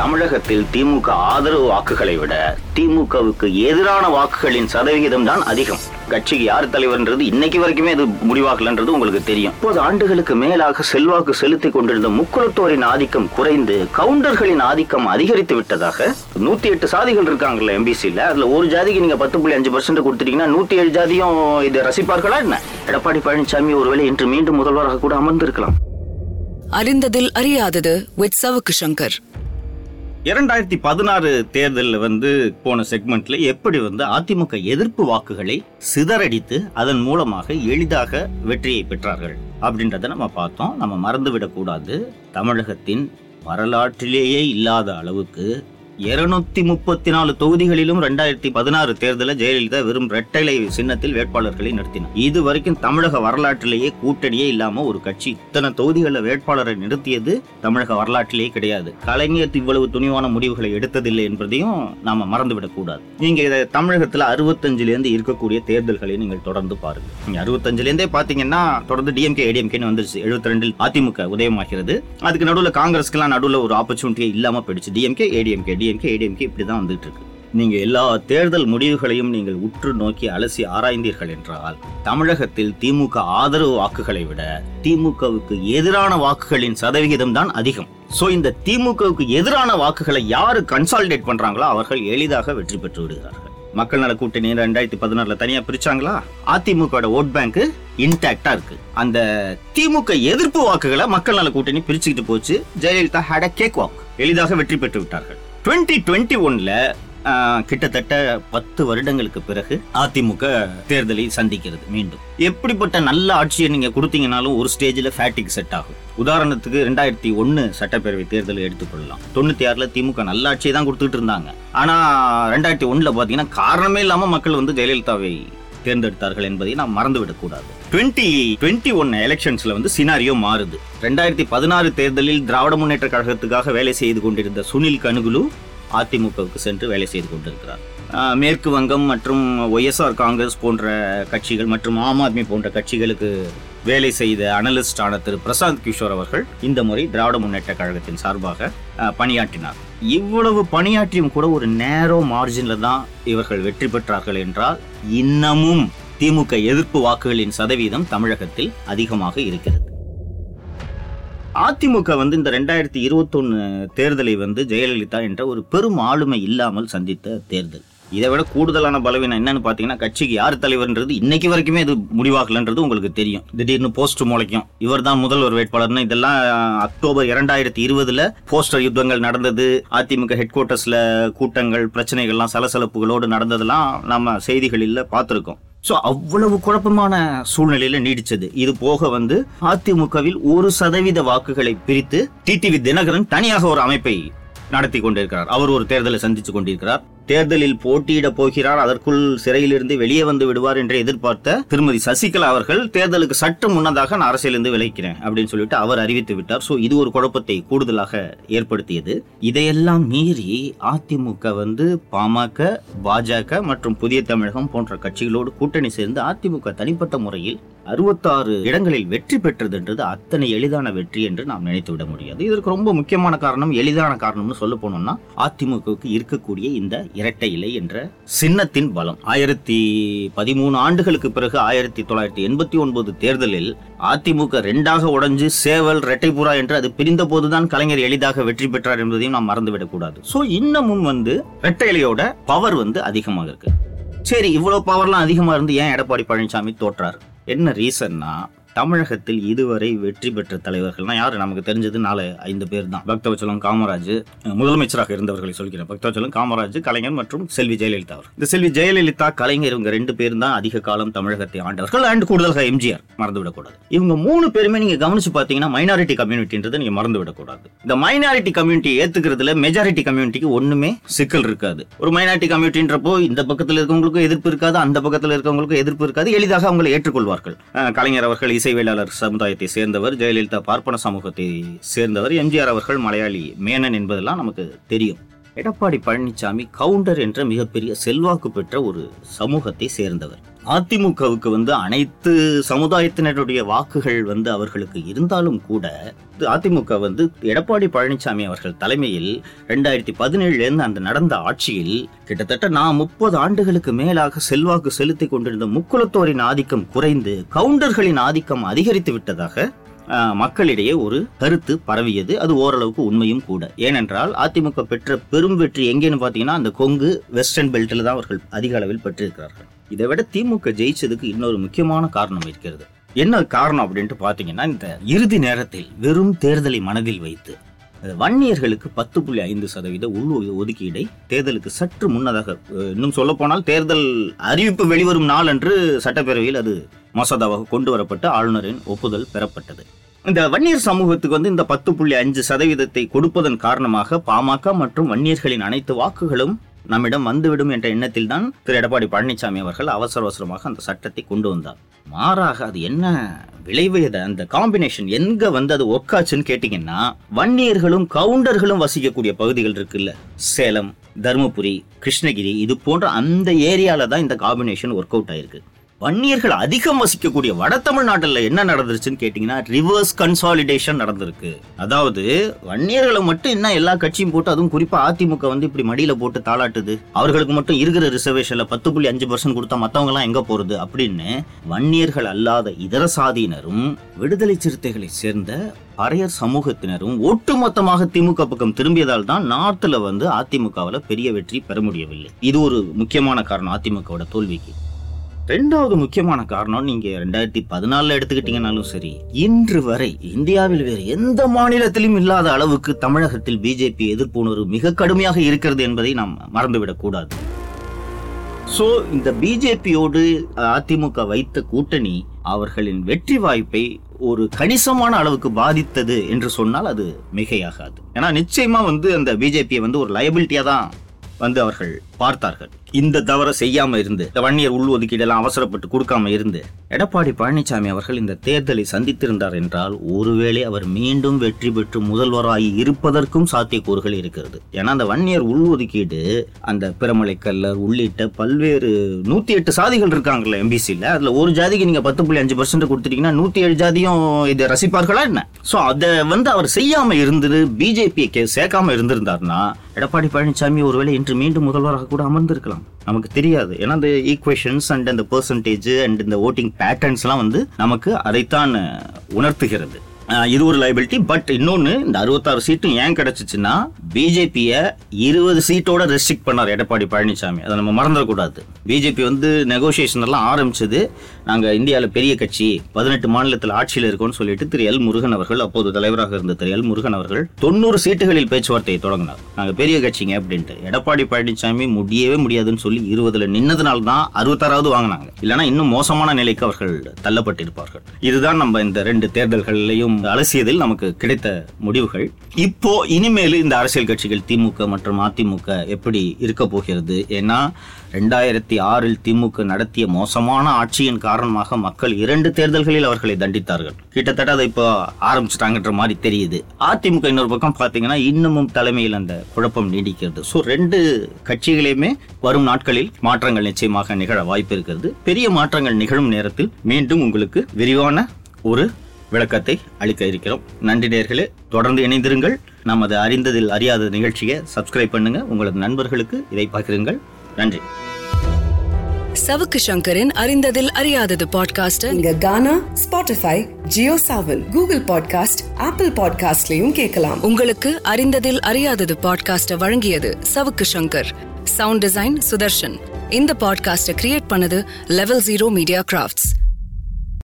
தமிழகத்தில் திமுக ஆதரவு வாக்குகளை விட திமுகவுக்கு எதிரான வாக்குகளின் சதவிகிதம் தான் அதிகம். கட்சிக்கு யார் தலைவர்ன்றது இன்னைக்கு வரைக்குமே அது முடிவாகலன்றது உங்களுக்கு தெரியும். முப்பது ஆண்டுகளுக்கு மேலாக செல்வாக்கு செலுத்திக் கொண்டிருந்த முக்குளத்தோரின் ஆதிக்கம் குறைந்து கவுண்டர்களின் ஆதிக்கம் அதிகரித்து விட்டதாக நூத்தி எட்டு சாதிகள் இருக்காங்கல்ல எம்பிசியில அதுல ஒரு ஜாதிக்கு நீங்க பத்து புள்ளி அஞ்சு பர்சன்ட் கொடுத்துட்டீங்கன்னா நூத்தி ஏழு ஜாதியும் இதை ரசிப்பார்களா என்ன? எடப்பாடி பழனிசாமி ஒருவேளை இன்று மீண்டும் முதல்வராக கூட அமர்ந்திருக்கலாம். அறிந்ததில் அறியாதது வித் சவுக்கு சங்கர் இரண்டாயிரத்தி பதினாறு தேர்தலில் வந்து போன செக்மெண்ட்ல எப்படி வந்து அதிமுக எதிர்ப்பு வாக்குகளை சிதறடித்து அதன் மூலமாக எளிதாக வெற்றியை பெற்றார்கள் அப்படின்றத நம்ம பார்த்தோம். நம்ம மறந்துவிடக்கூடாது. தமிழகத்தின் வரலாற்றிலேயே இல்லாத அளவுக்கு இருநூத்தி முப்பத்தி நாலு தொகுதிகளிலும் ரெண்டாயிரத்தி பதினாறு தேர்தலில் ஜெயலலிதா வெறும் இரட்டைலை சின்னத்தில் வேட்பாளர்களை நிறுத்தினார். இது வரைக்கும் தமிழக வரலாற்றிலேயே கூட்டணியே இல்லாம ஒரு கட்சி இத்தனை தொகுதிகளில் வேட்பாளரை நிறுத்தியது தமிழக வரலாற்றிலேயே கிடையாது. கலைஞர் இவ்வளவு துணிவான முடிவுகளை எடுத்ததில்லை என்பதையும் நாம மறந்துவிடக் கூடாது. நீங்க இதை தமிழகத்துல அறுபத்தஞ்சுல இருந்து இருக்கக்கூடிய தேர்தல்களை நீங்கள் தொடர்ந்து பாருங்க. நீங்க அறுபத்தஞ்சுல இருந்தே பாத்தீங்கன்னா தொடர்ந்து டிஎம்கே ஏடிஎம்கேன்னு வந்துருச்சு. எழுபத்தி ரெண்டில் அதிமுக உதயமாகிறது. அதுக்கு நடுவில் காங்கிரஸ்க்கெல்லாம் நடுவில் ஒரு ஆப்பர்ச்சுனிட்டியே இல்லாம போயிடுச்சு. டிஎம்கே ஏடிஎம்கே டிஎம்கே ஏடிஎம்கே இப்படி தான் வந்துட்டு இருக்கு. நீங்க எல்லா தேர்தல் முடிவுகளையும் நீங்கள் உற்று நோக்கி அலசி ஆராய்ந்தீர்கள் என்றால் தமிழகத்தில் திமுக ஆதரவு வாக்குகளை விட திமுகவுக்கு எதிரான வாக்குகளின் சதவிகிதம் தான் அதிகம். சோ இந்த திமுகவுக்கு எதிரான வாக்குகளை யாரு கன்சாலிடேட் பண்றாங்களோ அவர்கள் எளிதாக வெற்றி பெற்று விடுகிறார்கள். மக்கள் நல கூட்டணி ரெண்டாயிரத்தி பதினாறுல தனியா பிரிச்சாங்களா? அதிமுக ஓட் பேங்க் இன்டாக்டா இருக்கு. அந்த திமுக எதிர்ப்பு வாக்குகளை மக்கள் நல கூட்டணி பிரிச்சுக்கிட்டு போச்சு. Jayalalithaa had a cake walk எளிதாக வெற்றி பெற்று விட்டார்கள். டுவெண்ட்டி டுவெண்ட்டி ஒன்ல கிட்டத்தட்ட பத்து வருடங்களுக்கு பிறகு அதிமுக தேர்தலை சந்திக்கிறது மீண்டும். எப்படிப்பட்ட நல்ல ஆட்சியை நீங்க கொடுத்தீங்கனாலும் ஒரு ஸ்டேஜில் ஃபேட்டிக் செட் ஆகும். உதாரணத்துக்கு ரெண்டாயிரத்தி ஒன்னு சட்டப்பேரவை தேர்தலை எடுத்துக்கொள்ளலாம் தொண்ணூத்தி ஆறுல திமுக நல்ல ஆட்சியை தான் கொடுத்துட்டு இருந்தாங்க. ஆனா ரெண்டாயிரத்தி ஒன்றில் பாத்தீங்கன்னா காரணமே இல்லாம மக்கள் வந்து ஜெயலலிதாவை தேர்ந்தெடுத்தார்கள் என்பதை நாம் மறந்துவிடக்கூடாது டுவெண்ட்டி டுவெண்ட்டி ஒன் எலெக்ஷன்ஸில் வந்து சினாரியோ மாறுது. ரெண்டாயிரத்தி பதினாறு தேர்தலில் திராவிட முன்னேற்ற கழகத்துக்காக வேலை செய்து கொண்டிருந்த சுனில் கனுகுலு அதிமுகவுக்கு சென்று வேலை செய்து கொண்டிருக்கிறார். மேற்கு வங்கம் மற்றும் ஒய்எஸ்ஆர் காங்கிரஸ் போன்ற கட்சிகள் மற்றும் ஆம் ஆத்மி போன்ற கட்சிகளுக்கு வேலை செய்த அனலிஸ்ட் ஆன திரு பிரசாந்த் கிஷோர் அவர்கள் இந்த முறை திராவிட முன்னேற்ற கழகத்தின் சார்பாக பணியாற்றினார். இவ்வளவு பணியாற்றியும் கூட ஒரு நேரோ மார்ஜினில் தான் இவர்கள் வெற்றி பெற்றார்கள் என்றால் இன்னமும் திமுக எதிர்ப்பு வாக்குகளின் சதவீதம் தமிழகத்தில் அதிகமாக இருக்கிறது. அதிமுக வந்து இந்த ரெண்டாயிரத்தி இருபத்தொன்னு தேர்தலை வந்து ஜெயலலிதா என்ற ஒரு பெரும் ஆளுமை இல்லாமல் சந்தித்த தேர்தல். இதை விட கூடுதலான பலவீனம் என்னன்னு பார்த்தீங்கன்னா கட்சிக்கு யார் தலைவர்ன்றது இன்னைக்கு வரைக்குமே இது முடிவாகலன்றது உங்களுக்கு தெரியும். திடீர்னு போஸ்ட் முளைக்கும். இவர் தான் முதல்வர் வேட்பாளர்னு இதெல்லாம் அக்டோபர் இரண்டாயிரத்தி இருபதுல போஸ்டர் யுத்தங்கள் நடந்தது. அதிமுக ஹெட் குவார்ட்டர்ஸ்ல கூட்டங்கள் பிரச்சனைகள்லாம் சலசலப்புகளோடு நடந்ததெல்லாம் நம்ம செய்திகளில் பார்த்துருக்கோம். ஸோ அவ்வளவு குழப்பமான சூழ்நிலையில நீடிச்சது. இது போக வந்து அதிமுகவில் ஒரு சதவீத வாக்குகளை பிரித்து டிடிவி தினகரன் தனியாக ஒரு அமைப்பை நடத்தி கொண்டிருக்கிறார். அவர் ஒரு தேர்தலை சந்தித்து கொண்டிருக்கிறார். தேர்தலில் போட்டியிட போகிறார் அதற்குள் சிறையிலிருந்து வெளியே வந்து விடுவார் என்று எதிர்பார்த்த திருமதி சசிகலா அவர்கள் தேர்தலுக்கு சற்று முன்னதாக நான் அரசியலிருந்து விளைக்கிறேன் அப்படின்னு சொல்லிட்டு அவர் அறிவித்து விட்டார். ஸோ இது ஒரு குழப்பத்தை கூடுதலாக ஏற்படுத்தியது. இதையெல்லாம் மீறி அதிமுக வந்து பாமக பாஜக மற்றும் புதிய தமிழகம் போன்ற கட்சிகளோடு கூட்டணி சேர்ந்து அதிமுக தனிப்பட்ட முறையில் அறுபத்தாறு இடங்களில் வெற்றி பெற்றதுன்றது அத்தனை எளிதான வெற்றி என்று நாம் நினைத்து விட முடியாது. இதற்கு ரொம்ப முக்கியமான காரணம் எளிதான காரணம்னு சொல்ல போனோம்னா அதிமுகவுக்கு இருக்கக்கூடிய இந்த இரட்டை இலை என்ற சின்னத்தின் பலம். ஆயிரத்தி பதிமூணு ஆண்டுகளுக்கு பிறகு ஆயிரத்தி தொள்ளாயிரத்தி எண்பத்தி ஒன்பது தேர்தலில் அதிமுக ரெண்டாக உடைஞ்சு சேவல் ரெட்டைபுரா என்று அது பிரிந்த போதுதான் கலைஞர் எளிதாக வெற்றி பெற்றார் என்பதையும் நாம் மறந்துவிடக் கூடாது சோ இன்னமும் வந்து இரட்டை இலையோட பவர் வந்து அதிகமாக இருக்கு. சரி இவ்வளவு பவர்லாம் அதிகமா இருந்து ஏன் எடப்பாடி பழனிசாமி தோற்றார்? என்ன ரீசன்னா தமிழகத்தில் இதுவரை வெற்றி பெற்ற தலைவர்கள்னா யாரு? நமக்கு தெரிஞ்சது நாலு ஐந்து பேர் தான் பக்தவச்சலம் காமராஜ் முதலமைச்சராக இருந்தவர்களை சொல்கிறேன். பக்தவச்சலம் காமராஜ் கலைஞர் மற்றும் செல்வி ஜெயலலிதா அவர். இந்த செல்வி ஜெயலலிதா கலைஞர் இவங்க ரெண்டு பேரும் தான் அதிக காலம் தமிழகத்தை ஆண்டவர்கள் அண்ட் கூடுதலாக எம்ஜிஆர். மறந்துவிடக்கூடாது. இவங்க மூணு பேருமே நீங்க கவனிச்சு பார்த்தீங்கன்னா மைனாரிட்டி கம்யூனிட்டின்றதை நீங்க மறந்து விடக்கூடாது இந்த மைனாரிட்டி கம்யூனிட்டி ஏத்துக்கிறதுல மெஜாரிட்டி கம்யூனிட்டிக்கு ஒண்ணுமே சிக்கல் இருக்காது. ஒரு மைனாரிட்டி கம்யூனிட்டின்றப்போ இந்த பக்கத்தில் இருக்கவங்களுக்கும் எதிர்ப்பு இருக்காது அந்த பக்கத்தில் இருக்கவங்களுக்கும் எதிர்ப்பு இருக்காது. எளிதாக அவங்களை ஏற்றுக்கொள்வார்கள். கலைஞர் அவர்கள் இசைவேளாளர் சமுதாயத்தை சேர்ந்தவர் ஜெயலலிதா பார்ப்பன சமூகத்தை சேர்ந்தவர் எம்ஜிஆர் அவர்கள் மலையாளி மேனன் என்பதெல்லாம் நமக்கு தெரியும். எடப்பாடி பழனிசாமி கவுண்டர் என்ற மிகப்பெரிய செல்வாக்கு பெற்ற ஒரு சமூகத்தை சேர்ந்தவர். அதிமுகவுக்கு வந்து அனைத்து சமுதாயத்தினருடைய வாக்குகள் வந்து அவர்களுக்கு இருந்தாலும் கூட அதிமுக வந்து எடப்பாடி பழனிசாமி அவர்கள் தலைமையில் ரெண்டாயிரத்தி பதினேழுலேருந்து அந்த நடந்த ஆட்சியில் கிட்டத்தட்ட நான் முப்பது ஆண்டுகளுக்கு மேலாக செல்வாக்கு செலுத்தி கொண்டிருந்த முக்குலத்தோரின் ஆதிக்கம் குறைந்து கவுண்டர்களின் ஆதிக்கம் அதிகரித்து விட்டதாக ஆஹ், மக்களிடையே ஒரு கருத்து பரவியது. அது ஓரளவுக்கு உண்மையும் கூட. ஏனென்றால் அதிமுக பெற்ற பெரும் வெற்றி எங்கேன்னு பார்த்தீங்கன்னா அந்த கொங்கு வெஸ்டர்ன் பெல்ட்டில் தான் அவர்கள் அதிக அளவில் பெற்றிருக்கிறார்கள். இதை விட திமுக ஜெயிச்சதுக்கு இன்னொரு முக்கியமான காரணம் இருக்கிறது. என்ன காரணம் அப்படின்ட்டு பார்த்தீங்கன்னா இந்த இறுதி நேரத்தில் வெறும் தேர்தலை மனதில் வைத்து வன்னியர்களுக்கு பத்து புள்ளி ஐந்து சதவீத உள் ஒதுக்கீடை தேர்தலுக்கு சற்று முன்னதாக இன்னும் சொல்ல போனால் தேர்தல் அறிவிப்பு வெளிவரும் நாள் அன்று சட்டப்பேரவையில் அது மசோதாவாக கொண்டு வரப்பட்டு ஆளுநரின் ஒப்புதல் பெறப்பட்டது. இந்த வன்னியர் சமூகத்துக்கு வந்து இந்த பத்து புள்ளி அஞ்சு சதவீதத்தை கொடுப்பதன் காரணமாக பாமக மற்றும் வன்னியர்களின் அனைத்து வாக்குகளும் நம்மிடம் வந்துவிடும் என்ற எண்ணத்தில் தான் திரு. எடப்பாடி பழனிசாமி அவர்கள் அவசர அவசரமாக அந்த சட்டத்தை கொண்டு வந்தார். மாறாக அது என்ன விளைவு? அது அந்த காம்பினேஷன் எங்க வந்து அது ஒர்க்காச்சுன்னு கேட்டீங்கன்னா வன்னியர்களும் கவுண்டர்களும் வசிக்கக்கூடிய பகுதிகள் இருக்குல்ல. சேலம் தருமபுரி கிருஷ்ணகிரி இது போன்ற அந்த ஏரியால தான் இந்த காம்பினேஷன் ஒர்க் அவுட் ஆயிருக்கு. வன்னியர்கள் அதிகம் வசிக்கக்கூடிய வட தமிழ்நாட்டில் என்ன நடந்துருச்சுன்னு கேட்டிங்கன்னா ரிவர்ஸ் கன்சாலிடேஷன் நடந்திருக்கு. அதாவது வன்னியர்களை மட்டும் என்ன எல்லா கட்சியும் போட்டு அதுவும் குறிப்பாக அதிமுக வந்து இப்படி மடியில் போட்டு தாளாட்டுது. அவர்களுக்கு மட்டும் இருக்கிற ரிசர்வேஷனில் பத்து புள்ளி அஞ்சு பர்சன்ட் கொடுத்தா மற்றவங்கலாம் எங்கே போகிறது அப்படின்னு வன்னியர்கள் அல்லாத இதர சாதியினரும் விடுதலை சிறுத்தைகளை சேர்ந்த பழைய சமூகத்தினரும் ஒட்டுமொத்தமாக திமுக பக்கம் திரும்பியதால் தான் நார்த்தில் வந்து அதிமுகவில் பெரிய வெற்றி பெற முடியவில்லை. இது ஒரு முக்கியமான காரணம் அதிமுகவோட தோல்விக்கு. ரெண்டாவது முக்கியமான காரணம் நீங்க ரெண்டாயிரத்தி பதினாலுல எடுத்துக்கிட்டீங்கனாலும் சரி இன்று வரை இந்தியாவில் வேறு எந்த மாநிலத்திலும் இல்லாத அளவுக்கு தமிழகத்தில் பிஜேபி எதிர்ப்பு உணர்வு மிக கடுமையாக இருக்கிறது என்பதை நாம் மறந்துவிடக் கூடாது. சோ இந்த பிஜேபியோடு அதிமுக வைத்த கூட்டணி அவர்களின் வெற்றி வாய்ப்பை ஒரு கணிசமான அளவுக்கு பாதித்தது என்று சொன்னால் அது மிகையாகாது. ஏன்னா நிச்சயமா வந்து அந்த பிஜேபியை வந்து ஒரு லயபிலிட்டியா தான் வந்து அவர்கள் பார்த்தார்கள். இந்த தவறை செய்யாம இருந்து இந்த வன்னியர் உள் ஒதுக்கீடெல்லாம் அவசரப்பட்டு கொடுக்காம இருந்து எடப்பாடி பழனிசாமி அவர்கள் இந்த தேர்தலை சந்தித்திருந்தார் என்றால் ஒருவேளை அவர் மீண்டும் வெற்றி பெற்று முதல்வராகி இருப்பதற்கும் சாத்தியக்கூறுகள் இருக்கிறது. ஏன்னா அந்த வன்னியர் உள் ஒதுக்கீடு அந்த பிரமலை கல்லர் உள்ளிட்ட பல்வேறு நூத்தி எட்டு சாதிகள் இருக்காங்கல்ல எம்பிசியில் அதுல ஒரு ஜாதிக்கு நீங்க பத்து புள்ளி அஞ்சு பர்சன்ட் கொடுத்துட்டீங்கன்னா நூத்தி ஏழு ஜாதியும் இதை ரசிப்பார்களா என்ன? சோ அதை வந்து அவர் செய்யாம இருந்தது பிஜேபியை சேர்க்காம இருந்திருந்தார்னா எடப்பாடி பழனிசாமி ஒருவேளை இன்று மீண்டும் முதல்வராக கூட அமர்ந்திருக்கலாம். நமக்கு தெரியாது. ஏன்னா அந்த ஈக்குவேஷன்ஸ் அண்ட் அந்த பர்சன்டேஜ் அண்ட் இந்த ஓட்டிங் பேட்டர்ன்ஸ்லாம் வந்து நமக்கு அதைத்தான் உணர்த்துகிறது. இது ஒரு லைபிலிட்டி பட் இன்னொன்று இந்த அறுபத்தாறு சீட்டும் ஏன் கிடச்சிச்சின்னா பிஜேபியை இருபது சீட்டோட ரெஸ்ட்ரிக்ட் பண்ணார் எடப்பாடி பழனிசாமி அதை நம்ம மறந்துடக்கூடாது. பிஜேபி வந்து நெகோசியேஷன் எல்லாம் ஆரம்பிச்சது நாங்கள் இந்தியாவில் பெரிய கட்சி பதினெட்டு மாநிலத்தில் ஆட்சியில் இருக்கோம்னு சொல்லிட்டு திரு எல் முருகன் அவர்கள் அப்போது தலைவராக இருந்த திரு எல் முருகன் அவர்கள் தொண்ணூறு சீட்டுகளில் பேச்சுவார்த்தையை தொடங்கினார். நாங்கள் பெரிய கட்சிங்க அப்படின்ட்டு. எடப்பாடி பழனிசாமி முடியவே முடியாதுன்னு சொல்லி இருபதுல நின்னதுனால தான் அறுபத்தாறாவது வாங்கினாங்க. இல்லைன்னா இன்னும் மோசமான நிலைக்கு அவர்கள் தள்ளப்பட்டிருப்பார்கள். இதுதான் நம்ம இந்த ரெண்டு தேர்தல்கள்லையும் அலசியதில் நமக்கு கிடைத்த முடிவுகள். இப்போ இனிமேல் இந்த அரசியல் கட்சிகள் திமுக மற்றும் அதிமுக எப்படி இருக்க போகிறது? ஏன்னா ரெண்டாயிரத்தி ஆறில் திமுக நடத்திய மோசமான ஆட்சியின் காரணமாக மக்கள் இரண்டு தேர்தல்களில் அவர்களை தண்டித்தார்கள். கிட்டத்தட்ட அதை இப்போ ஆரம்பிச்சிட்டாங்கன்ற மாதிரி தெரியுது. அதிமுக இன்னொரு பக்கம் பார்த்தீங்கன்னா இன்னமும் தலைமையில் அந்த குழப்பம் நீடிக்கிறது. ஸோ ரெண்டு கட்சிகளையுமே வரும் நாட்களில் மாற்றங்கள் நிச்சயமாக நிகழ வாய்ப்பு இருக்கிறது. பெரிய மாற்றங்கள் நிகழும் நேரத்தில் மீண்டும் உங்களுக்கு விரிவான ஒரு விளக்கத்தை அளிக்க இருக்கிறோம். நன்றி நேர்களே தொடர்ந்து இணைந்திருங்கள். நமது அறிந்ததில் அறியாத நிகழ்ச்சியை சப்ஸ்கிரைப் பண்ணுங்க. உங்களது நண்பர்களுக்கு இதை பகிருங்கள். நன்றி. சவுக்கு சங்கரின் அறிந்ததில் அறியாதது பாட்காஸ்டர் இங்க Gaana Spotify Jio Saavn Google podcast Apple பாட்காஸ்ட்லயும் கேட்கலாம். உங்களுக்கு அறிந்ததில் அறியாதது பாட்காஸ்ட வழங்கியது சவுக்கு சங்கர். சவுண்ட் டிசைன் சுதர்ஷன் இந்த பாட்காஸ்ட கிரியேட் பண்ணது லெவல் ஜீரோ மீடியா கிராஃப்ட்ஸ்